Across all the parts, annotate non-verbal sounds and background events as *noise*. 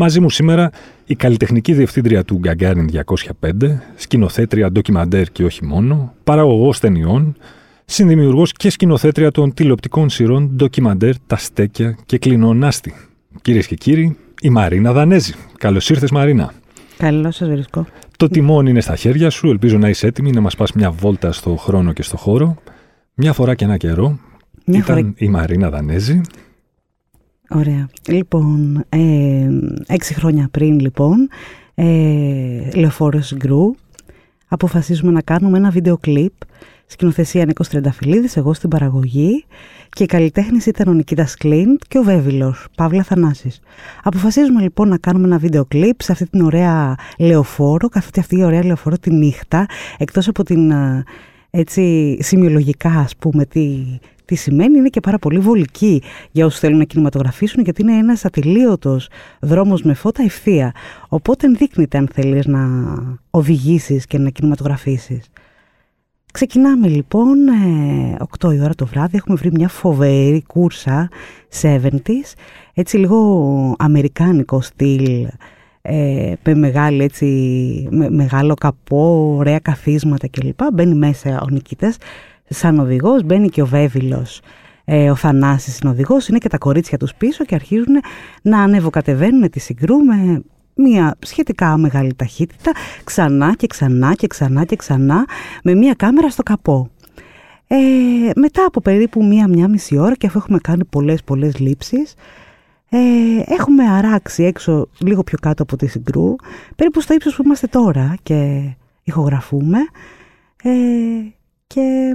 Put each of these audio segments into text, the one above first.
Μαζί μου σήμερα η καλλιτεχνική διευθύντρια του Gagarin 205, σκηνοθέτρια ντοκιμαντέρ και όχι μόνο, παραγωγός ταινιών, συνδημιουργός και σκηνοθέτρια των τηλεοπτικών σειρών ντοκιμαντέρ Τα Στέκια και Κλεινονάστη. Κυρίες και κύριοι, η Μαρίνα Δανέζη. Καλώς ήρθες, Μαρίνα. Καλώς σας βρίσκω. Το τιμόνι είναι στα χέρια σου. Ελπίζω να είσαι έτοιμη να μας πας μια βόλτα στο χρόνο και στο χώρο. Μια φορά και ένα καιρό Μια ήταν φορά- η Μαρίνα Δανέζη. Ωραία. Λοιπόν, ε, έξι χρόνια πριν λοιπόν, ε, Λεωφόρος Γκρου, αποφασίζουμε να κάνουμε ένα βίντεο κλιπ, σκηνοθεσία Νίκος Τρενταφυλλίδης, εγώ στην παραγωγή και οι καλλιτέχνες ήταν ο Νικήτας Κλίντ και ο Βέβυλος, Παύλα Θανάσης. Αποφασίζουμε λοιπόν να κάνουμε ένα βίντεο κλιπ σε αυτή την ωραία λεωφόρο, καθότι αυτή η ωραία λεωφόρο τη νύχτα, εκτός από την ε, έτσι σημειολογικά ας πούμε τι, τι σημαίνει είναι και πάρα πολύ βολική για όσους θέλουν να κινηματογραφήσουν γιατί είναι ένας ατελείωτος δρόμος με φώτα ευθεία. Οπότε ενδείκνυται αν θέλεις να οδηγήσεις και να κινηματογραφήσεις. Ξεκινάμε λοιπόν ε, 8 η ώρα το βράδυ, έχουμε βρει μια φοβερή κούρσα 70s, έτσι λίγο αμερικάνικο στυλ, ε, με, μεγάλη, έτσι, με μεγάλο καπό, ωραία καθίσματα κλπ. Μπαίνει μέσα ο Νικήτας σαν οδηγός, μπαίνει και ο Βέβυλος, ε, ο Θανάσης είναι οδηγός, είναι και τα κορίτσια τους πίσω και αρχίζουν να ανεβοκατεβαίνουν τη συγκρού με μια σχετικά μεγάλη ταχύτητα, ξανά και ξανά και ξανά και ξανά, με μια κάμερα στο καπό. Ε, μετά από περίπου μία-μία μισή ώρα και αφού έχουμε κάνει πολλές πολλές λήψεις, ε, έχουμε αράξει έξω λίγο πιο κάτω από τη συγκρού, περίπου στο ύψος που είμαστε τώρα και ηχογραφούμε ε, και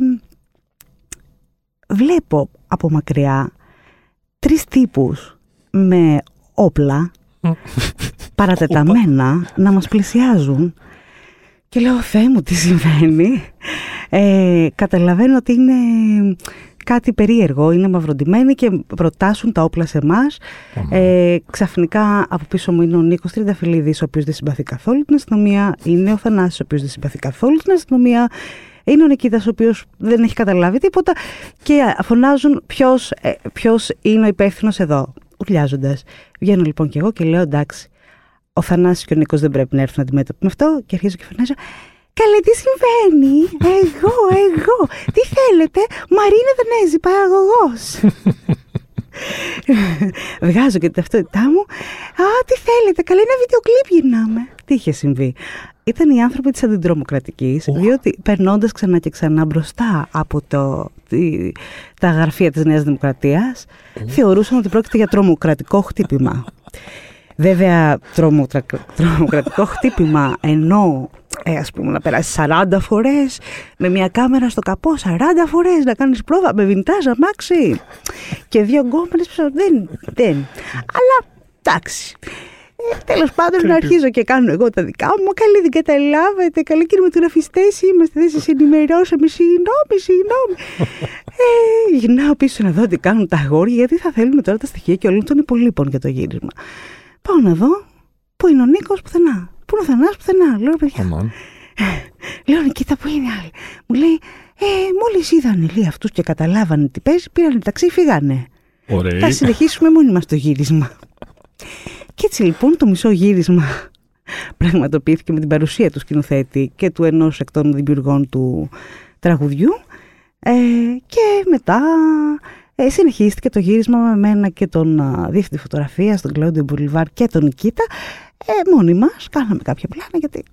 βλέπω από μακριά τρεις τύπους με όπλα *laughs* παρατεταμένα να μας πλησιάζουν. Και λέω Θεέ μου τι συμβαίνει; Ε, καταλαβαίνω ότι είναι κάτι περίεργο. Είναι μαυροντημένοι και προτάσουν τα όπλα σε εμάς. Ε, ξαφνικά από πίσω μου είναι ο Νίκος Τριανταφυλλίδης ο οποίος δεν συμπαθεί καθόλου την αστυνομία. Είναι ο Θανάσης ο οποίος δεν συμπαθεί καθόλου την αστυνομία είναι ο Νικήτας ο οποίος δεν έχει καταλάβει τίποτα και φωνάζουν ποιος, ε, ποιος είναι ο υπεύθυνος εδώ ουρλιάζοντας. Βγαίνω λοιπόν και εγώ και λέω εντάξει ο Θανάσης και ο Νίκος δεν πρέπει να έρθουν αντιμέτωποι με αυτό και αρχίζω και φωνάζω Καλέ, τι συμβαίνει, εγώ, εγώ, τι θέλετε, Μαρίνα Δανέζη, παραγωγός. *laughs* Βγάζω και την ταυτότητά μου. Α, τι θέλετε, καλέ, ένα βίντεο κλιπ γυρνάμε. Τι είχε συμβεί. Ήταν οι άνθρωποι της αντιδρομοκρατικής, διότι περνώντας ξανά και ξανά μπροστά από το, τη- τα γραφεία της Νέας Δημοκρατίας, θεωρούσαν ότι πρόκειται για τρομοκρατικό χτύπημα. Βέβαια, τρομοκρα... τρομοκρατικό χτύπημα ενώ ε, ας πούμε να περάσεις 40 φορές με μια κάμερα στο καπό 40 φορές να κάνεις πρόβα με βιντάζ αμάξι και δύο γκόμενες πίσω δεν, δεν. αλλά εντάξει ε, Τέλος πάντων, να αρχίζω και κάνω εγώ τα δικά μου. Μα καλή δεν καταλάβετε. Καλή κινηματογραφιστέ είμαστε. Δεν σας ενημερώσαμε. Συγγνώμη, συγγνώμη. ε, γυρνάω πίσω να δω τι κάνουν τα αγόρια, γιατί θα θέλουν τώρα τα στοιχεία και όλων των υπολείπων για το γύρισμα. Πάω να δω πού είναι ο Νίκος πουθενά. Πού είναι ο Θανάσης πουθενά. Λέω «Ρε παιδιά, Αμάν. Λέω, κοίτα που είναι άλλοι. Μου λέει, ε, μόλις είδανε λέει αυτούς και καταλάβανε τι παίζει, πήραν ταξί, φύγανε. Ωραία. Θα συνεχίσουμε μόνοι μας το γύρισμα. Και έτσι λοιπόν το μισό γύρισμα *laughs* πραγματοποιήθηκε με την παρουσία του σκηνοθέτη και του ενός εκ των δημιουργών του τραγουδιού. Ε, και μετά ε, συνεχίστηκε το γύρισμα με μένα και τον α, διευθυντή φωτογραφίας, τον Κλόντιο Μπουλιβάρ και τον Νικήτα ε, μόνοι μας, κάναμε κάποια πλάνα γιατί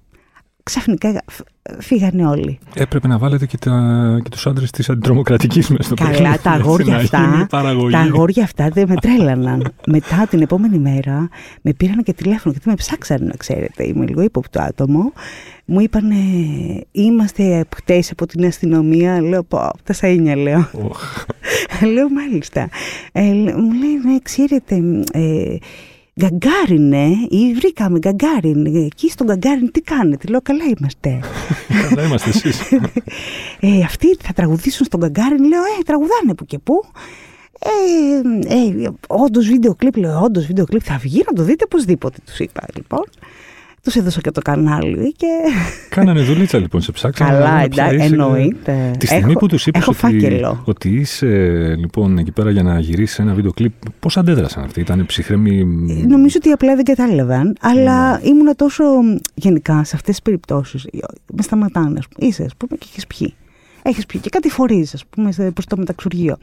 ξαφνικά φ- φύγανε όλοι. Έπρεπε να βάλετε και, τα, και τους άντρες της αντιτρομοκρατικής μέσα στο Καλά, παιχνίδι, τα έτσι, αγόρια να αυτά, γίνει παραγωγή. τα αγόρια αυτά δεν με τρέλαναν. Μετά την επόμενη μέρα με πήραν και τηλέφωνο γιατί με ψάξανε να ξέρετε. Είμαι λίγο ύποπτο άτομο. Μου είπαν είμαστε χτες από την αστυνομία. Λέω πω, τα σαΐνια λέω. Οχ. λέω μάλιστα. Ε, λέ- μου λέει ναι ξέρετε ε, Γκαγκάρινε, ή βρήκαμε Γκαγκάριν. Εκεί στον Γκαγκάριν τι κάνετε; Λέω, καλά είμαστε. *laughs* Καλά είμαστε εσείς. *laughs* ε, αυτοί θα τραγουδήσουν στον Γκαγκάριν. Λέω, ε, τραγουδάνε που και που. Ε, ε, όντως βίντεο κλιπ, λέω, όντως βίντεο κλιπ θα βγει να το δείτε οπωσδήποτε, τους είπα λοιπόν. Τους έδωσα και το κανάλι και... Κάνανε δουλίτσα λοιπόν, σε ψάξανε. Καλά, να δουν ποια εντάξει, είσαι. εννοείται. Τη στιγμή Έχω- που τους είπες έχω ότι, φάκελο. ότι είσαι λοιπόν εκεί πέρα για να γυρίσεις ένα βίντεο κλιπ, πώς αντέδρασαν αυτοί, ήταν ψυχρέμοι... Νομίζω ότι απλά δεν κατάλαβαν, αλλά Ναι. ήμουνα τόσο γενικά σε αυτές τις περιπτώσεις. Με σταματάνε, ας πούμε. Είσαι, ας πούμε, και έχεις πιει. Έχεις πιει και κάτι φορείς, ας πούμε, σε- προς το μεταξουργείο.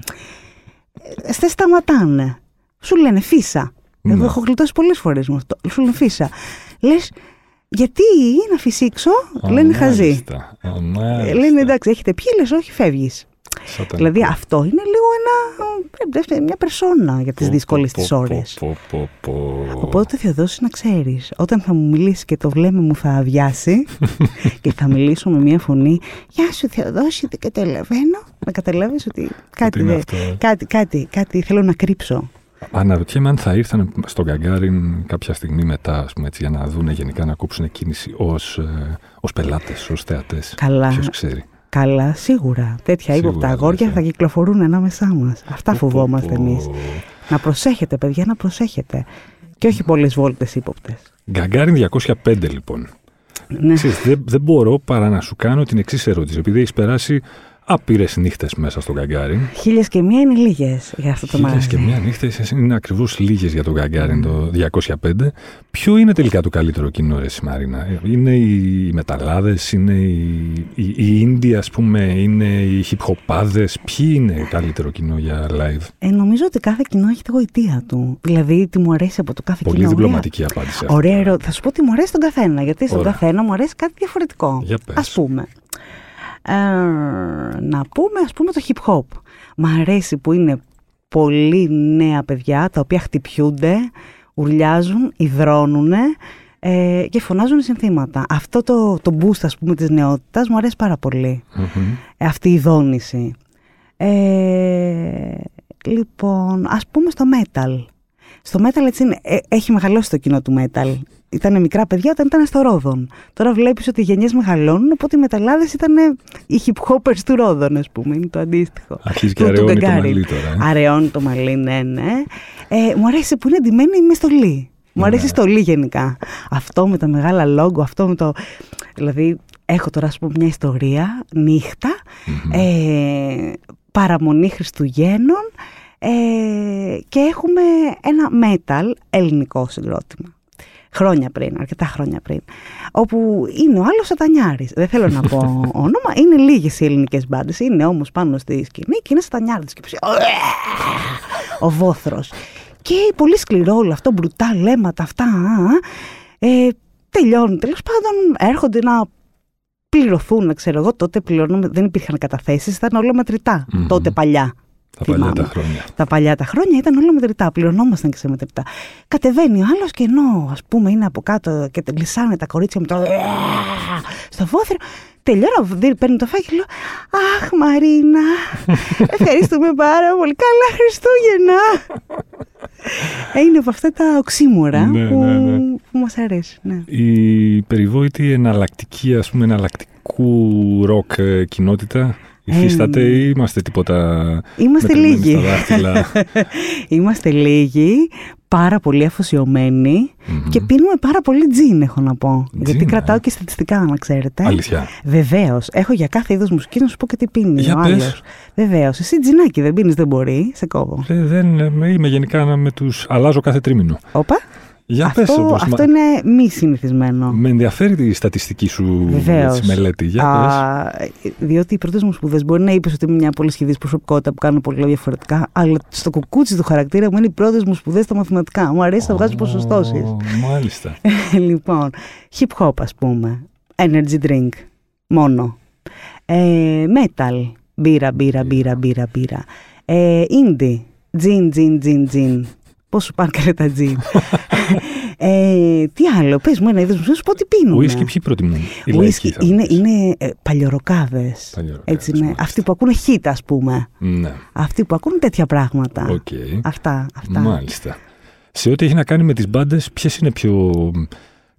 Ε, Σε σταματάνε. Σου λένε φύσα. Ναι. Εγώ έχω γλιτώσει πολλές φορές με αυτό. Σου λένε φύσα. Λες, γιατί να φυσήξω, Α, λένε χαζί. μάλιστα. Α, Ε, μάλιστα. Λένε εντάξει, έχετε πιει, λες όχι, φεύγεις. Σατανικό. Δηλαδή αυτό είναι λίγο ένα, ε, μια περσόνα για τις Πω, δύσκολες πω, τις πω, ώρες. πω, πω, πω. Οπότε Θεοδόση να ξέρεις, όταν θα μου μιλήσεις και το βλέμμα μου θα αδειάσει *laughs* και θα μιλήσω με μια φωνή «Γεια σου Θεοδόση, δεν καταλαβαίνω». Να καταλάβεις ότι κάτι, είναι δεν- αυτό, ε. κάτι, κάτι, κάτι θέλω να κρύψω. Αναρωτιέμαι αν θα ήρθαν στον Γκαγκάριν κάποια στιγμή μετά, ας πούμε, έτσι, για να δουν γενικά να κόψουν κίνηση ως, ε, ως πελάτες, ως θεατές. Καλά. Ποιος ξέρει. Καλά, σίγουρα. Τέτοια Σίγουρα, ύποπτα αγόρια αλήθεια. θα κυκλοφορούν ανάμεσά μας. Αυτά Πω, πω, φοβόμαστε πω. εμείς. Να προσέχετε παιδιά, να προσέχετε. Και όχι πολλές βόλτες ύποπτες. Γκαγκάριν 205 λοιπόν. Ναι. Ξέρεις, δεν, δεν μπορώ παρά να σου κάνω την εξής ερώτηση. Επειδή έχεις περάσει άπειρες νύχτες μέσα στον Γκαγκάριν. Χίλιες και μία είναι λίγες για αυτό το Χίλιες μαγαζί. και μία νύχτα είναι ακριβώς λίγες για τον Γκαγκάριν το 205. Ποιο είναι τελικά το καλύτερο κοινό, ρε εσύ, Μαρίνα. Είναι οι μεταλλάδες, είναι οι, οι, οι indie, ας πούμε, είναι οι hip hopάδε. Ποιοι είναι καλύτερο κοινό για live; Ε, νομίζω ότι κάθε κοινό έχει τη γοητεία του. Δηλαδή, τι μου αρέσει από το κάθε Πολύ κοινό. διπλωματική απάντηση. αυτή. Ωραία ερώτηση. Θα σου πω τι μου αρέσει τον καθένα. Γιατί στον Ωραία. καθένα μου αρέσει κάτι διαφορετικό. Για πες. Ας πούμε. Ε, να πούμε, ας πούμε, το hip hop. Μ' αρέσει που είναι πολύ νέα παιδιά τα οποία χτυπιούνται, ουρλιάζουν, υδρώνουν ε, και φωνάζουν συνθήματα. Αυτό το, το boost, ας πούμε, της νεότητας μου αρέσει πάρα πολύ. Μμμ. Ε, αυτή η δόνηση. Ε, λοιπόν, ας πούμε στο metal. Στο metal έτσι είναι, ε, έχει μεγαλώσει το κοινό του metal. Ήταν μικρά παιδιά όταν ήταν στο Ρόδον. Τώρα βλέπεις ότι οι γενιές μεγαλώνουν, οπότε οι μεταλλάδες ήταν οι hip hoppers του Ρόδον, ας πούμε. Είναι το αντίστοιχο. Αρχίζει Του- και του αραιώνει το Γκαγκάριν. μαλλί τώρα. ε. Αραιώνει το μαλλί, ναι, ναι. Ε, μου αρέσει που είναι εντυμένη με στολή. Μου αρέσει η Ναι. στολή γενικά. Αυτό με τα μεγάλα λόγο, αυτό με το. Δηλαδή, έχω τώρα, ας πούμε, μια ιστορία νύχτα, ε, παραμονή Χριστουγέννων ε, και έχουμε ένα metal ελληνικό συγκρότημα. Χρόνια πριν, αρκετά χρόνια πριν. Όπου είναι ο άλλος Σατανιάρης. Δεν θέλω να πω *laughs* όνομα. Είναι λίγες οι ελληνικές μπάντες. Είναι όμως πάνω στη σκηνή και είναι Σατανιάρης. Και ψι- ο βόθρος. Και πολύ σκληρό όλο αυτό, μπρουτά λέματα αυτά. α, α. Ε, τελειώνει. Τέλος πάντων, έρχονται να πληρωθούν, ξέρω εγώ. Τότε πληρώνουμε, δεν υπήρχαν καταθέσεις, ήταν όλα μετρητά. Μμμ. Τότε παλιά. Τα παλιά θυμάμαι. τα χρόνια. Τα παλιά τα χρόνια ήταν όλα μετρητά, πληρωνόμασταν και σε μετρητά. Κατεβαίνει ο άλλος και ενώ ας πούμε είναι από κάτω και γλυσάνε τα κορίτσια με το. στο βόθρο. Τελειώνω, δι- παίρνει το φάκελο. Αχ, Μαρίνα, ευχαριστούμε πάρα πολύ. Καλά Χριστούγεννα. Ε, Είναι από αυτά τα οξύμορα Ναι, που, ναι, ναι. που μας αρέσει. Ναι. Η περιβόητη εναλλακτική, ας πούμε, εναλλακτικού ροκ ε, κοινότητα υφίσταται Ε, ή είμαστε τίποτα Είμαστε μετρημένοι λίγοι. στα δάχτυλα; *laughs* Είμαστε λίγοι, πάρα πολύ αφοσιωμένοι Μμμ. και πίνουμε πάρα πολύ τζιν, έχω να πω. Τζιν, Γιατί ε. κρατάω και στατιστικά, να ξέρετε. Αλήθεια. Βεβαίως. Έχω για κάθε είδος μουσική να σου πω και τι πίνει Για ο πες. άλλος. Βεβαίως. Εσύ τζινάκι δεν πίνεις, δεν μπορεί. Σε κόβω. Ε, δεν, ε, είμαι γενικά με τους... Αλλάζω κάθε τρίμηνο. Όπα. Για αυτό πες, όπως αυτό μα- είναι μη συνηθισμένο. Με ενδιαφέρει η στατιστική σου Βεβαίως. έτσι, μελέτη. Για πες. Α, διότι οι πρώτες μου σπουδές μπορεί να είπες ότι είμαι μια πολύ σχεδή προσωπικότητα που κάνω πολύ διαφορετικά, αλλά στο κουκούτσι του χαρακτήρα μου είναι οι πρώτες μου σπουδές στα μαθηματικά. Μου αρέσει να βγάζω ποσοστώσεις. Ω, Μάλιστα. *laughs* λοιπόν, hip hop ας πούμε, energy drink, μόνο. Ε, metal, μπύρα, μπύρα, μπύρα, μπύρα, μπύρα. Ε, indie, gin, gin, gin, gin. Πώς σου πάνε καλά τα gin. *laughs* ε, τι άλλο, πες μου ένα είδος μου, να σου πω τι πίνουμε. Ουίσκι ποιοι προτιμούν; Οι Whisky λαϊκοί θα μου είναι, πεις. είναι ε, παλιωροκάδες. Παλιωροκάδες, Έτσι είναι. μάλιστα. Αυτοί που ακούνε χίτα, ας πούμε. Ναι, Αυτοί που ακούνε τέτοια πράγματα. οκ. Αυτά, αυτά. Μάλιστα. Σε ό,τι έχει να κάνει με τις μπάντες, ποιες είναι πιο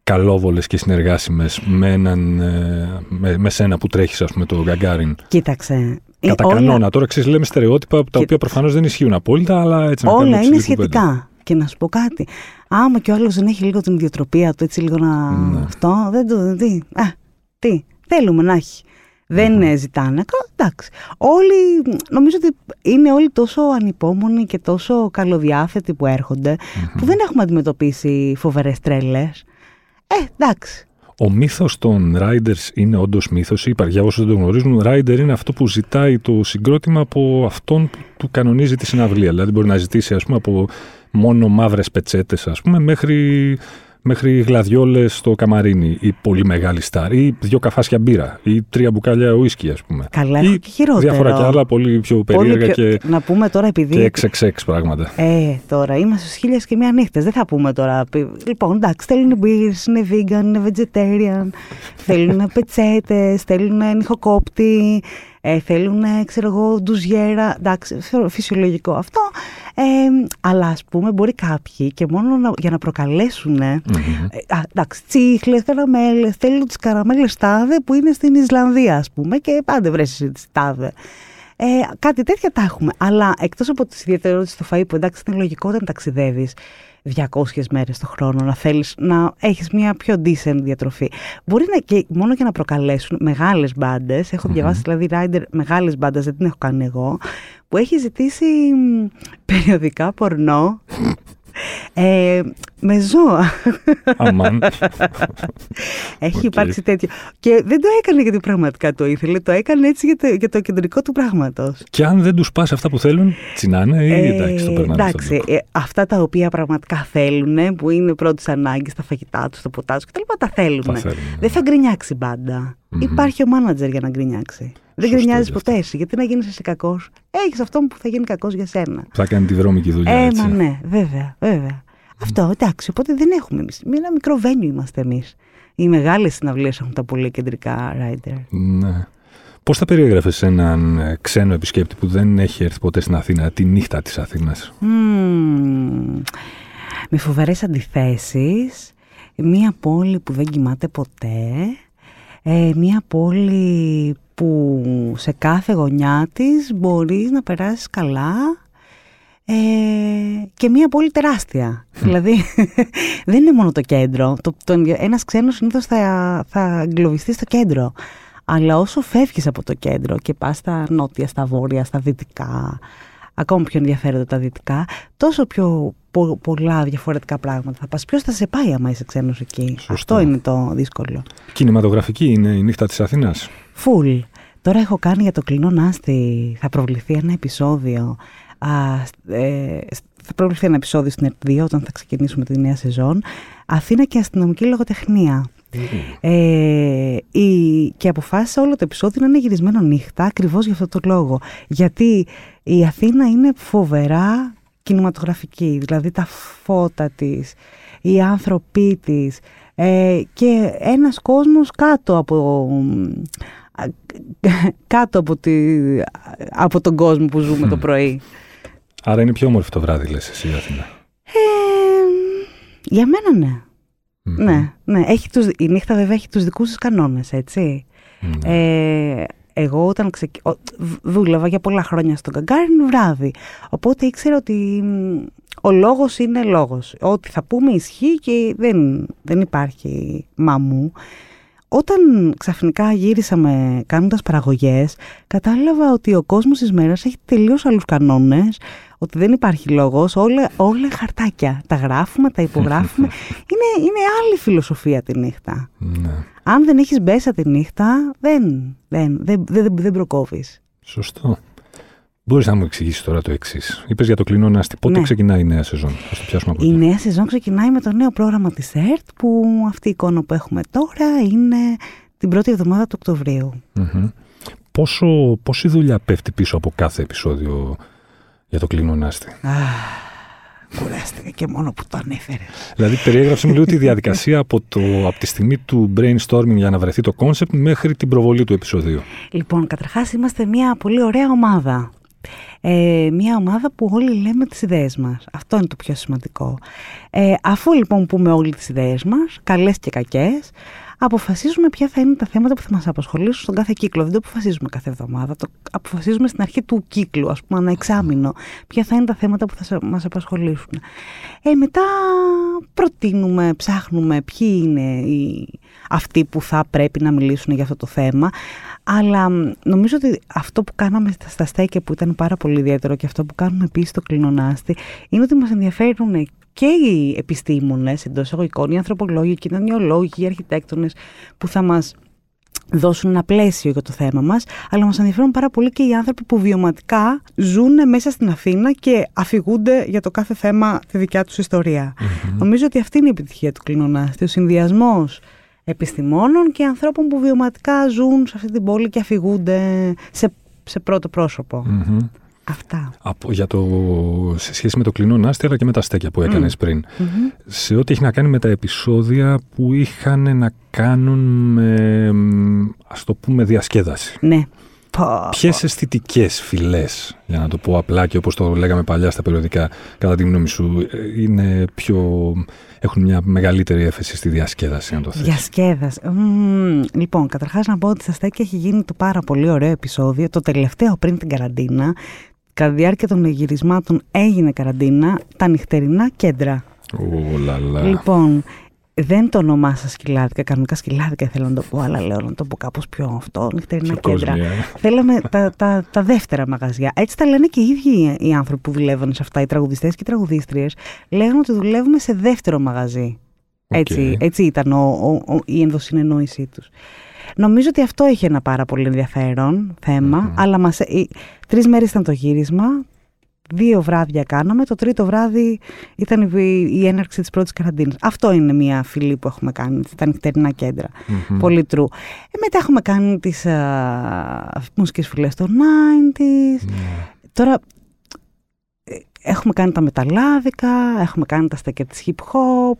καλόβολες και συνεργάσιμες με, έναν, ε, με, με σένα που τρέχεις ας πούμε το Γκαγκάριν. Κοίταξε. Ε, Κατά όλα... κανόνα. Τώρα ξέρεις λέμε στερεότυπα τα οποία προφανώς δεν ισχύουν απόλυτα αλλά έτσι να Όλα είναι σχετικά. Και να σου πω κάτι. Άμα και ο άλλος δεν έχει λίγο την ιδιοτροπία του, έτσι λίγο να. Ναι. Αυτό, δεν το. Τι. Α, τι. Θέλουμε να έχει. Δεν mm ζητάνε. Εντάξει. Όλοι, νομίζω ότι είναι όλοι τόσο ανυπόμονοι και τόσο καλοδιάθετοι που ερχονται που δεν έχουμε αντιμετωπίσει φοβερές τρέλες. Ε, εντάξει. Ο μύθος των riders είναι όντως μύθος ή υπάρχει για όσου δεν το γνωρίζουν. Rider είναι αυτό που ζητάει το συγκρότημα από αυτόν που του κανονίζει τη συναυλία. Δηλαδή μπορεί να ζητήσει ας πούμε, από μόνο μαύρες πετσέτες, ας πούμε, μέχρι μέχρι γλαδιόλες στο καμαρίνι ή πολύ μεγάλη στάρ ή δύο καφάσια μπύρα ή τρία μπουκάλια ουίσκι, ας πούμε. Καλά, ή και χειρότερα. Διάφορα κι άλλα πολύ πιο περίεργα και. Να πούμε τώρα επειδή. και XXX πράγματα. Ε, τώρα είμαστε στους χίλιες και μία νύχτες. Δεν θα πούμε τώρα. Λοιπόν, εντάξει, θέλουν μπύρε, είναι vegan, είναι vegetarian, θέλουν *laughs* πετσέτες, θέλουν νυχοκόπτη ε, θέλουν, ξέρω εγώ, ντουζιέρα, εντάξει, φυσιολογικό αυτό. Ε, αλλά ας πούμε μπορεί κάποιοι και μόνο για να προκαλέσουν, ε, εντάξει, τσίχλες, καραμέλες, θέλουν τις καραμέλες τάδε που είναι στην Ισλανδία ας πούμε και πάντα βρέσει τις τάδε. Ε, κάτι τέτοια τα έχουμε. Αλλά εκτός από τις ιδιαιτερότητες στο φαΐ που εντάξει είναι λογικό όταν ταξιδεύεις 200 μέρες το χρόνο, να θέλεις να έχεις μια πιο decent διατροφή. Μπορεί να και μόνο και να προκαλέσουν μεγάλες μπάντες. Έχω διαβάσει δηλαδή rider μεγάλες μπάντες, δεν την έχω κάνει εγώ, που έχει ζητήσει περιοδικά πορνό *laughs* ε, με ζώα. Αμάν. Έχει okay. υπάρξει τέτοιο. Και δεν το έκανε γιατί πραγματικά το ήθελε, το έκανε έτσι για το, για το κεντρικό του πράγματος. Και αν δεν τους πας αυτά που θέλουν, τσινάνε ή ε, εντάξει, το περνάνε. Εντάξει, ε, αυτά τα οποία πραγματικά θέλουν, που είναι πρώτης ανάγκης στα φαγητά τους, στο ποτά τους κτλ. Τα θέλουν. Τα θέλουν. Ναι. Δεν θα γκρινιάξει μπάντα. Mm-hmm. Υπάρχει ο μάνατζερ για να γκρινιάξει. Δεν γκρινιάζει ποτέ εσύ. Γιατί να γίνεις εσύ κακός. Έχεις αυτόν που θα γίνει κακός για σένα. Θα κάνει τη βρώμικη δουλειά. Ε, μα ναι, βέβαια, βέβαια. Αυτό εντάξει. Οπότε δεν έχουμε εμείς. Ένα μικρό βένιο είμαστε εμείς. Οι μεγάλες συναυλίες έχουν τα πολύ κεντρικά rider. Ναι. Πώς θα περιέγραφες έναν ε, ξένο επισκέπτη που δεν έχει έρθει ποτέ στην Αθήνα, τη νύχτα της Αθήνας; Mm, με φοβερές αντιθέσεις. Μία πόλη που δεν κοιμάται ποτέ. Ε, μία πόλη που σε κάθε γωνιά της μπορείς να περάσεις καλά ε, και μία πόλη τεράστια. δηλαδή *laughs* δεν είναι μόνο το κέντρο. Το, το, ένας ξένος συνήθως θα, θα εγκλωβιστεί στο κέντρο. Αλλά όσο φεύγεις από το κέντρο και πας στα νότια, στα βόρεια, στα δυτικά, ακόμα πιο ενδιαφέροντα τα δυτικά, τόσο πιο πολλά διαφορετικά πράγματα θα πας. Ποιος θα σε πάει άμα είσαι ξένος εκεί; Αυτό είναι το δύσκολο. Κινηματογραφική είναι η νύχτα της Αθήνας. Φουλ. Τώρα έχω κάνει για το κλεινό Νάστη, θα προβληθεί ένα επεισόδιο. Α, ε, θα προβληθεί ένα επεισόδιο στην ΕΡΤ2 όταν θα ξεκινήσουμε τη νέα σεζόν. Αθήνα και αστυνομική λογοτεχνία. Ε, η, και αποφάσισα όλο το επεισόδιο να είναι γυρισμένο νύχτα ακριβώς για αυτό το λόγο. Γιατί η Αθήνα είναι φοβερά κινηματογραφική, δηλαδή τα φώτα της, οι άνθρωποι της ε, και ένας κόσμος κάτω από κάτω από, τη, από τον κόσμο που ζούμε το πρωί. Άρα είναι πιο όμορφο το βράδυ, λες εσύ, Αθήνα. Ε, για μένα ναι. Ναι, ναι. Έχει τους, η νύχτα βέβαια έχει τους δικούς της κανόνες, έτσι. Ναι. Ε, εγώ όταν ξεκ... δούλευα για πολλά χρόνια στον Καγκάριν βράδυ. Οπότε ήξερα ότι ο λόγος είναι λόγος. Ό,τι θα πούμε ισχύει και δεν, δεν υπάρχει μαμού. Όταν ξαφνικά γύρισαμε κάνοντας παραγωγές, κατάλαβα ότι ο κόσμος της μέρας έχει τελείως άλλους κανόνες, ότι δεν υπάρχει λόγος, όλα, όλα χαρτάκια. Τα γράφουμε, τα υπογράφουμε. *laughs* είναι, είναι άλλη φιλοσοφία τη νύχτα. Ναι. Αν δεν έχεις μπέσα τη νύχτα, δεν, δεν, δεν, δεν, δεν προκόβεις. Σωστό. Μπορείς να μου εξηγήσεις τώρα το εξής. Είπες για το κλεινό Νάστη. Πότε ναι. ξεκινάει η νέα σεζόν, Α το πιάσουμε από Η νέα σεζόν ξεκινάει με το νέο πρόγραμμα της ΕΡΤ, που αυτή η εικόνα που έχουμε τώρα είναι την πρώτη εβδομάδα του Οκτωβρίου. Mm-hmm. Πόσο, πόση δουλειά πέφτει πίσω από κάθε επεισόδιο για το κλεινό Νάστη; Κουράστηκα και μόνο που το ανέφερε. Δηλαδή, περιέγραψε μου λίγο τη διαδικασία από, το, από τη στιγμή του brainstorming για να βρεθεί το concept μέχρι την προβολή του επεισοδίου. Λοιπόν, καταρχάς είμαστε μια πολύ ωραία ομάδα. Ε, μια ομάδα που όλοι λέμε τις ιδέες μας. Αυτό είναι το πιο σημαντικό. Ε, αφού λοιπόν πούμε όλοι τις ιδέες μας, καλές και κακές, αποφασίζουμε ποια θα είναι τα θέματα που θα μας απασχολήσουν στον κάθε κύκλο. Δεν το αποφασίζουμε κάθε εβδομάδα, το αποφασίζουμε στην αρχή του κύκλου, ας πούμε, ένα εξάμεινο, ποια θα είναι τα θέματα που θα μας απασχολήσουν. Ε, μετά προτείνουμε, ψάχνουμε ποιοι είναι οι, αυτοί που θα πρέπει να μιλήσουν για αυτό το θέμα. Αλλά νομίζω ότι αυτό που κάναμε στα στέκια που ήταν πάρα πολύ ιδιαίτερο και αυτό που κάνουμε επίσης στο κλινονάστη είναι ότι μας ενδιαφέρουν και οι επιστήμονες εντός εισαγωγικών, οι ανθρωπολόγοι, οι κοινωνιολόγοι, οι αρχιτέκτονες που θα μας δώσουν ένα πλαίσιο για το θέμα μας, αλλά μας ενδιαφέρουν πάρα πολύ και οι άνθρωποι που βιωματικά ζουν μέσα στην Αθήνα και αφηγούνται για το κάθε θέμα τη δικιά τους ιστορια Νομίζω ότι αυτή είναι η επιτυχία του Κλινονάστη, ο συνδυασμός επιστημόνων και ανθρώπων που βιωματικά ζουν σε αυτή την πόλη και αφηγούνται σε, σε πρώτο Αυτά. Από, για το, σε σχέση με το κλεινό Νάστη αλλά και με τα στέκια που έκανες πριν. Σε ό,τι έχει να κάνει με τα επεισόδια που είχαν να κάνουν με, ας το πούμε, διασκέδαση. Ναι. Ποιες αισθητικές φυλές, για να το πω απλά και όπως το λέγαμε παλιά στα περιοδικά, κατά τη γνώμη σου, είναι πιο. έχουν μια μεγαλύτερη έφεση στη διασκέδαση, αν το θες; Διασκέδαση. λοιπόν, καταρχάς να πω ότι στα στέκια έχει γίνει το πάρα πολύ ωραίο επεισόδιο, το τελευταίο πριν την καραντίνα. Κατά τη διάρκεια των γυρισμάτων έγινε καραντίνα, τα νυχτερινά κέντρα. Ου, Λοιπόν, δεν το ονομάσα σκυλάδικα, κανονικά σκυλάδικα ήθελα να το πω, αλλά λέω να το πω κάπως πιο αυτό, νυχτερινά κέντρα. Θέλαμε τα, τα, τα δεύτερα μαγαζιά. Έτσι τα λένε και οι ίδιοι οι άνθρωποι που δουλεύουν σε αυτά, οι τραγουδιστές και οι τραγουδίστριες. Λέγανε ότι δουλεύουμε σε δεύτερο μαγαζί. Έτσι, έτσι ήταν ο, ο, ο, η ενδοσυνεννόησή τους. Νομίζω ότι αυτό είχε ένα πάρα πολύ ενδιαφέρον αλλά μας, τρεις μέρες ήταν το γύρισμα, Δύο βράδια κάναμε. Το τρίτο βράδυ ήταν η, έναρξη της πρώτης καραντίνας. Αυτό είναι μια φιλή που έχουμε κάνει, τα νυχτερινά κέντρα. Πολύ true. Ε, μετά έχουμε κάνει τις α, μουσικές φιλές των 90s. Ναι. Τώρα ε, έχουμε κάνει τα μεταλλάδικα, έχουμε κάνει τα στέκια της hip hop.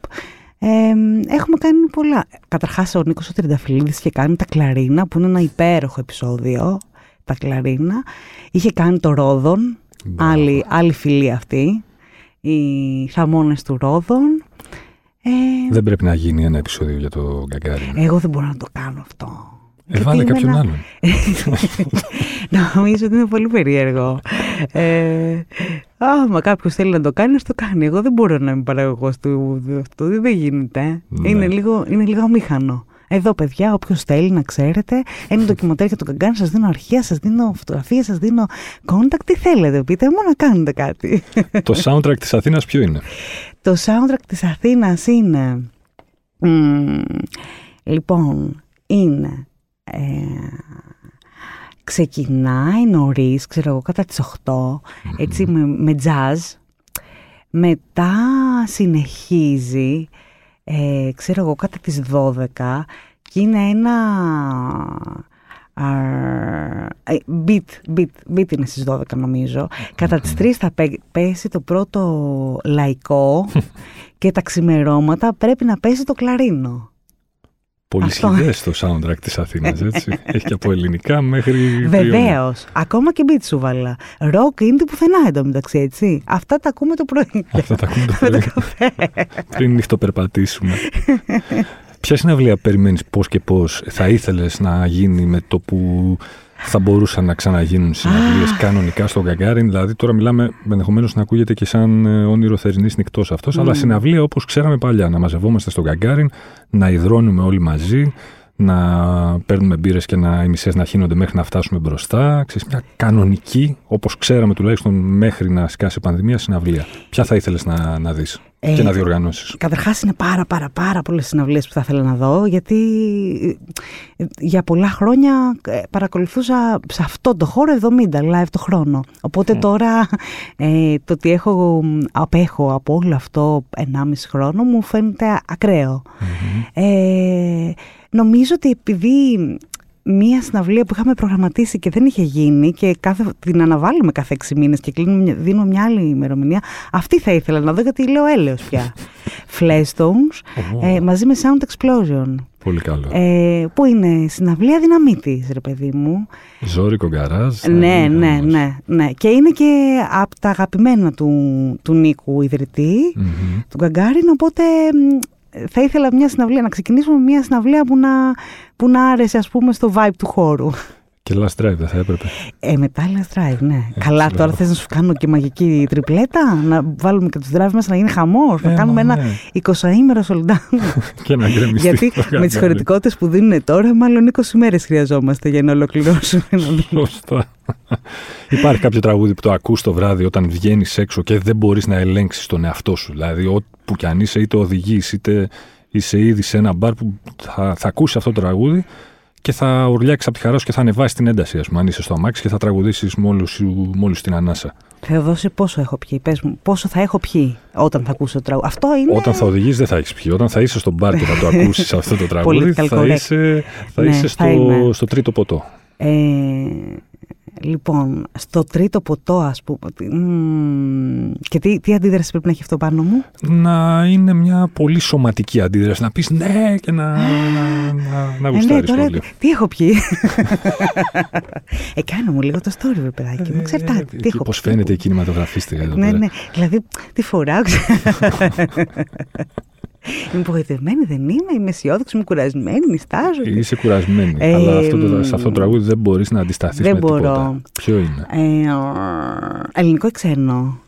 Ε, έχουμε κάνει πολλά. Καταρχάς ο Νίκος ο Τρινταφυλλίδης είχε κάνει τα κλαρίνα που είναι ένα υπέροχο επεισόδιο. Τα κλαρίνα. Είχε κάνει το Ρόδον Άλλη, άλλη φιλή αυτή. Οι χαμώνες του Ρόδων. Ε, δεν πρέπει να γίνει ένα επεισόδιο για το Γκαγκάριν. Εγώ δεν μπορώ να το κάνω αυτό. Ε, βάλε κάποιον ένα... άλλον. *laughs* Νομίζω ότι είναι πολύ περίεργο. Ε, άμα κάποιος θέλει να το κάνει, να το κάνει. Εγώ δεν μπορώ να είμαι παραγωγός του αυτό. Δεν γίνεται. Ναι. Είναι, λίγο, είναι λίγο αμήχανο. Εδώ, παιδιά, όποιος θέλει να ξέρετε, ένα ντοκιμαντέρ για τον Καγκάν, σας δίνω αρχεία, σας δίνω φωτογραφία, σας δίνω contact. Τι θέλετε, πείτε μου να κάνετε κάτι. Το soundtrack της Αθήνας ποιο είναι; Το soundtrack της Αθήνας είναι. λοιπόν, είναι. Ε, ξεκινάει νωρίς, ξέρω εγώ, κατά τις 8, έτσι, με, με jazz. Μετά συνεχίζει ε, ξέρω εγώ, κατά τις 12 και είναι ένα... Uh, beat, beat, beat είναι στις 12 νομίζω. Κατά τις 3 θα πέσει το πρώτο λαϊκό *laughs* και τα ξημερώματα πρέπει να πέσει το κλαρίνο. Πολύ το soundtrack της Αθήνας, έτσι. *laughs* Έχει και από ελληνικά μέχρι... Βεβαίως. Ακόμα και beat σου βάλα. Ροκ είναι πουθενά εντωμεταξύ, έτσι. Αυτά τα ακούμε το πρωί. Αυτά τα ακούμε το πρωί. Πριν νυχτοπερπατήσουμε. *laughs* Ποια συναυλία περιμένεις πώς και πώς θα ήθελες να γίνει με το που θα μπορούσαν να ξαναγίνουν συναυλίες κανονικά στον Γκαγκάριν. Δηλαδή, τώρα μιλάμε ενδεχομένως να ακούγεται και σαν ε, όνειρο θερινής νυχτός αυτός, αλλά συναυλία όπως ξέραμε παλιά. Να μαζευόμαστε στον Γκαγκάριν, να υδρώνουμε όλοι μαζί, να παίρνουμε μπύρες και να, οι μισές να χύνονται μέχρι να φτάσουμε μπροστά. Ξέρεις, μια κανονική, όπως ξέραμε τουλάχιστον μέχρι να σκάσει η πανδημία, συναυλία. Ποια θα ήθελες να, να δεις; Ε, και να διοργανώσεις. Καταρχάς, είναι πάρα πάρα πάρα πολλές συναυλίες που θα ήθελα να δω, γιατί ε, για πολλά χρόνια ε, παρακολουθούσα σε αυτό το χώρο 70 live το χρόνο. Οπότε τώρα ε, το ότι έχω, απέχω από όλο αυτό 1,5 χρόνο μου φαίνεται Ε, νομίζω ότι επειδή μία συναυλία που είχαμε προγραμματίσει και δεν είχε γίνει και κάθε, την αναβάλουμε κάθε έξι μήνες και κλείνουμε, δίνουμε μια άλλη ημερομηνία, αυτή θα ήθελα να δω γιατί λέω έλεος πια. *laughs* Flashstones ε, μαζί με Sound Explosion. Πολύ καλό. Ε, που είναι συναυλία δυναμίτης, ρε παιδί μου. Ζόρικο γκαράζ. Ναι, ναι, ναι, ναι. Και είναι και από τα αγαπημένα του, του Νίκου ιδρυτη του Γκαγκάριν, οπότε θα ήθελα μια συναυλία, να ξεκινήσουμε με μια συναυλία που να, που να άρεσε ας πούμε στο vibe του χώρου. Και last drive δεν θα έπρεπε. Ε, μετά last drive, ναι. Καλά, τώρα θες να σου κάνω και μαγική τριπλέτα, να βάλουμε και τους drive μέσα να γίνει χαμός, να κάνουμε ένα 20ήμερο σολντάν. *laughs* και να γκρεμιστεί. Γιατί με τις χωρητικότητες που δίνουν τώρα, μάλλον 20 μέρες χρειαζόμαστε για να ολοκληρώσουμε. *laughs* Σωστά. Υπάρχει κάποιο τραγούδι που το ακούς το βράδυ όταν βγαίνεις έξω και δεν μπορείς να ελέγξεις τον εαυτό σου. Δηλαδή, όπου κι αν είσαι, είτε οδηγείς, είτε είσαι ήδη σε ένα μπαρ που θα, θα ακούσει αυτό το τραγούδι και θα ουρλιάξεις από τη χαρά σου και θα ανεβάσεις την ένταση, ας πούμε, αν είσαι στο αμάξι και θα τραγουδήσεις μόλις την ανάσα. Θεοδόση, πόσο έχω πιει, πες μου, πόσο θα έχω πιει όταν θα ακούσω το τραγούδι; Αυτό είναι. Όταν θα οδηγείς, δεν θα έχεις πιει. Όταν θα είσαι στο μπαρ και θα το *laughs* ακούσεις αυτό το τραγούδι, θα είσαι, θα ναι, είσαι στο, στο τρίτο ποτό. Ε, Λοιπόν, στο τρίτο ποτό, ας πούμε. Και τι, τι αντίδραση πρέπει να έχει αυτό πάνω μου, Να είναι μια πολύ σωματική αντίδραση. Να πεις ναι και να, να, να, να γουστάρει ε, ναι, πολύ. Τι έχω πιει; ε, κάνω μου λίγο το story, βέβαια, παιδάκι μου. Ξέρετε, τι έχω Πώς φαίνεται η κινηματογραφίστρια εδώ. Ναι, ναι. Δηλαδή, τι φοράω. *laughs* Είμαι απογοητευμένη, δεν είμαι. Είμαι αισιόδοξη, είμαι κουρασμένη, νιστάζω. Είσαι κουρασμένη. Ε, αλλά αυτό το, σε αυτό το τραγούδι δεν μπορείς να αντισταθείς με μπορώ. τίποτα. Ποιο είναι; Ε, ελληνικό ή ξένο;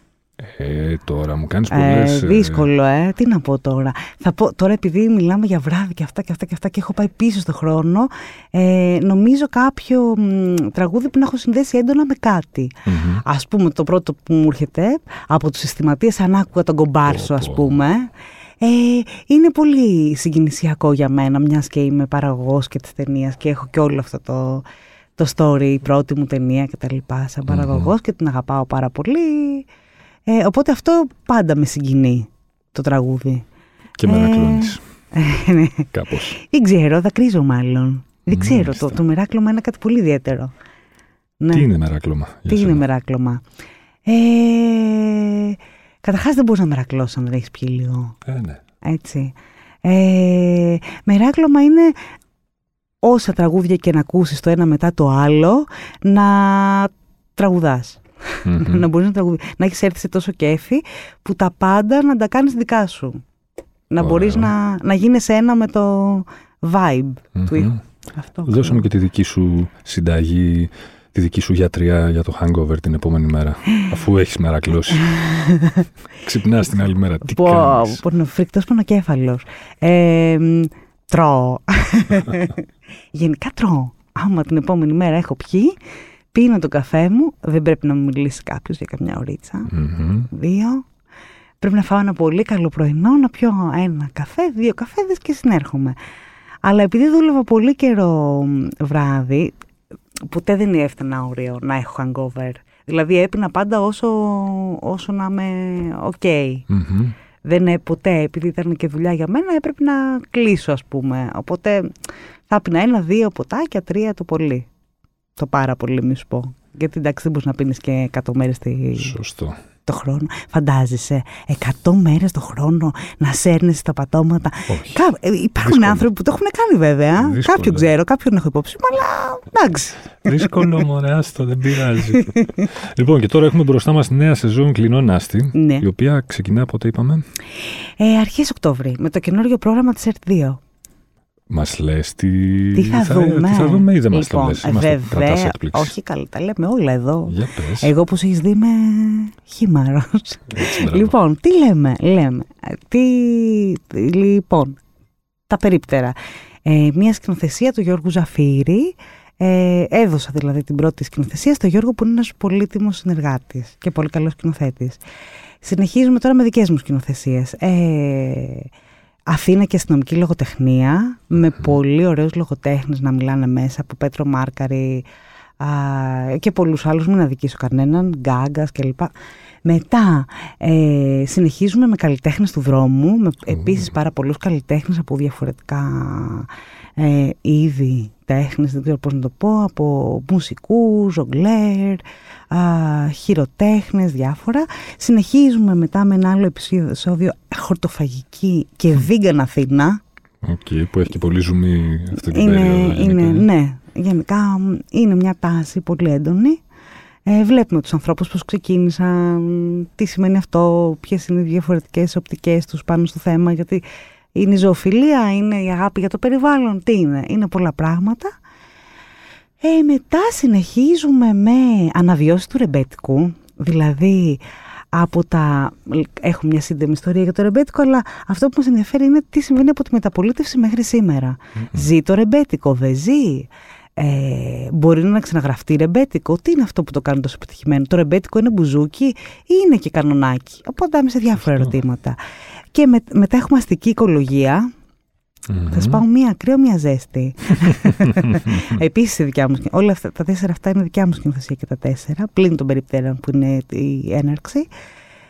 Ε, τώρα μου κάνεις πολλές. Ε, δύσκολο, ε. Τι να πω τώρα. Θα πω, τώρα επειδή μιλάμε για βράδυ και αυτά και αυτά και αυτά και έχω πάει πίσω στο χρόνο, ε, νομίζω κάποιο μ, τραγούδι που να έχω συνδέσει έντονα με κάτι. Mm-hmm. Α πούμε, το πρώτο που μου έρχεται από τους συστηματίες, αν άκουγα τον κομπάρσο, α πούμε. Ε, είναι πολύ συγκινησιακό για μένα, μιας και είμαι παραγωγός και της ταινίας και έχω και όλο αυτό το, το story, η πρώτη μου ταινία και τα λοιπά σαν παραγωγός και την αγαπάω πάρα πολύ. Ε, οπότε αυτό πάντα με συγκινεί το τραγούδι. Και με ανακλώνεις. Ε, *laughs* ναι. Κάπως. Δεν ξέρω, δακρύζω μάλλον. Δεν ξέρω, το, το μεράκλωμα είναι κάτι πολύ ιδιαίτερο. Ναι. Τι είναι μεράκλωμα. Τι είναι μεράκλωμα; Ε, Καταρχάς δεν μπορεί να μερακλώσει αν δεν έχεις πιει λίγο. Ε, ναι. Έτσι. Ε, μεράκλωμα είναι όσα τραγούδια και να ακούσεις το ένα μετά το άλλο να τραγουδάς. *laughs* να μπορείς να τραγουδεί. Να έχεις έρθει σε τόσο κέφι που τα πάντα να τα κάνεις δικά σου. Να μπορείς να, να γίνεις ένα με το vibe του ήχου. Αυτό. Δώσε και τη δική σου συνταγή τη δική σου γιατριά για το hangover την επόμενη μέρα, *gasps* αφού έχεις μερακλώσει. *laughs* Ξυπνάς την άλλη μέρα. Τι κάνεις; Πω, φρικτός πονοκέφαλος. Ε, τρώω. *laughs* Γενικά τρώω. Άμα την επόμενη μέρα έχω πιει, πίνω το καφέ μου, δεν πρέπει να μου μιλήσει κάποιος για καμιά ωρίτσα. Δύο. Πρέπει να φάω ένα πολύ καλό πρωινό, να πιω ένα καφέ, δύο καφέδες και συνέρχομαι. Αλλά επειδή δούλευα πολύ καιρό βράδυ, ποτέ δεν έφτανα όριο να έχω hangover. Δηλαδή έπινα πάντα όσο, όσο να είμαι οκ. Δεν ποτέ, επειδή ήταν και δουλειά για μένα, έπρεπε να κλείσω ας πούμε. Οπότε θα έπινα ένα, δύο ποτάκια, τρία το πολύ. Το πάρα πολύ μη σου πω. Γιατί εντάξει δεν μπορείς να πίνεις και 100 μέρες τη... Σωστό το χρόνο. Φαντάζεσαι 100 μέρες το χρόνο να σέρνεσαι τα πατώματα. Κα... Ε, υπάρχουν Δύσκολο. άνθρωποι που το έχουν κάνει βέβαια. Δύσκολο. Κάποιον ξέρω, κάποιον έχω υπόψη μου, αλλά εντάξει. Δύσκολο, μωρέ, άστο, δεν πειράζει. *laughs* λοιπόν, και τώρα έχουμε μπροστά μας νέα σεζόν κλεινών άστη, ναι. η οποία ξεκινά πότε είπαμε; Ε, Αρχές Οκτώβρη, με το καινούριο πρόγραμμα της ΕΡΤ2. Μας λες τι... Τι θα, θα δούμε; Τι θα δούμε ή δεν λοιπόν, μα το λες; Βέβαια. Όχι καλά, τα λέμε όλα εδώ. Για πες. Εγώ που έχεις δει είμαι χήμαρο. λοιπόν, τι λέμε. λέμε. Τι... Λοιπόν, τα περίπτερα. Ε, μια σκηνοθεσία του Γιώργου Ζαφύρη. Ε, έδωσα δηλαδή την πρώτη σκηνοθεσία στο Γιώργο που είναι ένας πολύτιμος συνεργάτης και πολύ καλός σκηνοθέτης. Συνεχίζουμε τώρα με δικές μου σκηνοθεσίες. Ε, Αθήνα και αστυνομική λογοτεχνία, με πολύ ωραίους λογοτέχνες να μιλάνε μέσα, από Πέτρο Μάρκαρη α, και πολλούς άλλους, μην αδικήσω κανέναν, Γκάγκας κλπ. Μετά ε, συνεχίζουμε με καλλιτέχνες του δρόμου, με επίσης πάρα πολλούς καλλιτέχνες από διαφορετικά ε, είδη τέχνης, δεν ξέρω πώς να το πω, από μουσικούς, ζογκλέρ, χειροτέχνες, διάφορα. Συνεχίζουμε μετά με ένα άλλο επεισόδιο χορτοφαγική και vegan Αθήνα. Okay, που έχει και πολύ ζουμί αυτή την είναι, περίοδο. Είναι, ναι, γενικά είναι μια τάση πολύ έντονη. Ε, βλέπουμε τους ανθρώπους πώς ξεκίνησαν, τι σημαίνει αυτό, ποιες είναι οι διαφορετικές οπτικές τους πάνω στο θέμα, γιατί είναι η ζωοφιλία, είναι η αγάπη για το περιβάλλον, τι είναι, είναι πολλά πράγματα. Ε, μετά συνεχίζουμε με αναβιώσεις του ρεμπέτικου, δηλαδή από τα... Έχω μια σύντομη ιστορία για το ρεμπέτικο, αλλά αυτό που μας ενδιαφέρει είναι τι συμβαίνει από τη μεταπολίτευση μέχρι Ζει το ρεμπέτικο, δεν ζει; Ε, μπορεί να ξαναγραφτεί ρεμπέτικο; Τι είναι αυτό που το κάνει τόσο επιτυχημένο. Το ρεμπέτικο είναι μπουζούκι ή είναι και κανονάκι; Οπότε είμαι σε διάφορα ερωτήματα. Και με, μετά έχουμε αστική οικολογία. Θα σπάω μία κρύο, μία ζέστη. *laughs* Επίσης δικιά μου Όλα αυτά, τα τέσσερα αυτά είναι δικιά μου σκηνοθεσία και τα τέσσερα, πλην των περιπτέρων που είναι η έναρξη.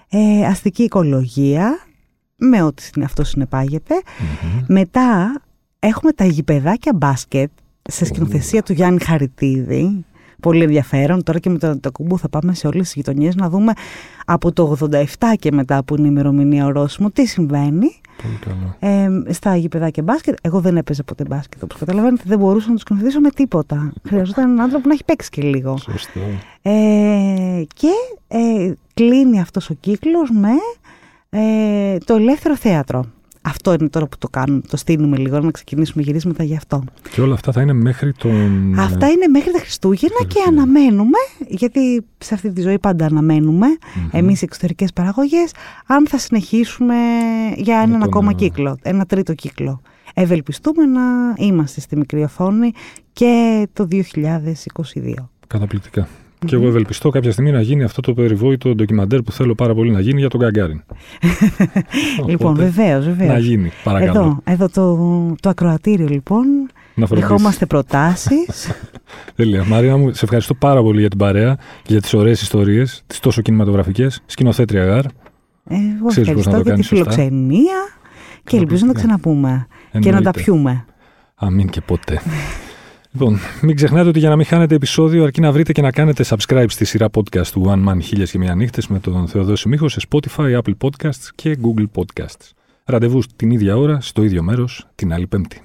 Ε, αστική οικολογία, με ό,τι αυτό Μετά έχουμε τα γηπεδάκια μπάσκετ σε σκηνοθεσία του Γιάννη Χαριτίδη. Πολύ ενδιαφέρον. Τώρα και με το, το κουμπού θα πάμε σε όλες τις γειτονιές να δούμε από το 87 και μετά που είναι η ημερομηνία ορόσημο τι συμβαίνει. Πολύ καλό. Ε, στα γηπεδάκια μπάσκετ. Εγώ δεν έπαιζα ποτέ μπάσκετ. Όπως καταλαβαίνετε, δεν μπορούσα να τους σκηνοθετήσω με τίποτα. Χρειαζόταν έναν άνθρωπο που να έχει παίξει και λίγο. Σωστό. Ε, και ε, κλείνει αυτός ο κύκλος με ε, το ελεύθερο θέατρο. Αυτό είναι τώρα που το κάνουμε, το στείλουμε λίγο να ξεκινήσουμε γυρίσματα γι' αυτό. Και όλα αυτά θα είναι μέχρι τον... Αυτά είναι μέχρι τα Χριστούγεννα και αναμένουμε, γιατί σε αυτή τη ζωή πάντα αναμένουμε, mm-hmm. εμείς οι εξωτερικές παραγωγές, αν θα συνεχίσουμε για έναν ακόμα κύκλο, ένα τρίτο κύκλο. Ευελπιστούμε να είμαστε στη μικρή οθόνη και το 2022. Καταπληκτικά. Και εγώ ευελπιστώ κάποια στιγμή να γίνει αυτό το περιβόητο ντοκιμαντέρ που θέλω πάρα πολύ να γίνει για τον Γκαγκάριν. *laughs* λοιπόν, βεβαίως, βεβαίως. Να γίνει, παρακαλώ. Εδώ, εδώ το, το ακροατήριο λοιπόν. Να Δεχόμαστε προτάσεις. *laughs* Τέλεια. Μαρία μου, σε ευχαριστώ πάρα πολύ για την παρέα και για τις ωραίες ιστορίες, τις τόσο κινηματογραφικές. Σκηνοθέτρια γάρ. Εγώ ευχαριστώ για τη φιλοξενία και ελπίζω να τα ξαναπούμε και να τα πιούμε. Αμήν και ποτέ. *laughs* Λοιπόν, μην ξεχνάτε ότι για να μην χάνετε επεισόδιο, αρκεί να βρείτε και να κάνετε subscribe στη σειρά podcast του One Man Χίλιες και Μια Νύχτες με τον Θεοδόση Μίχο σε Spotify, Apple Podcasts και Google Podcasts. Ραντεβού την ίδια ώρα, στο ίδιο μέρος, την άλλη Πέμπτη.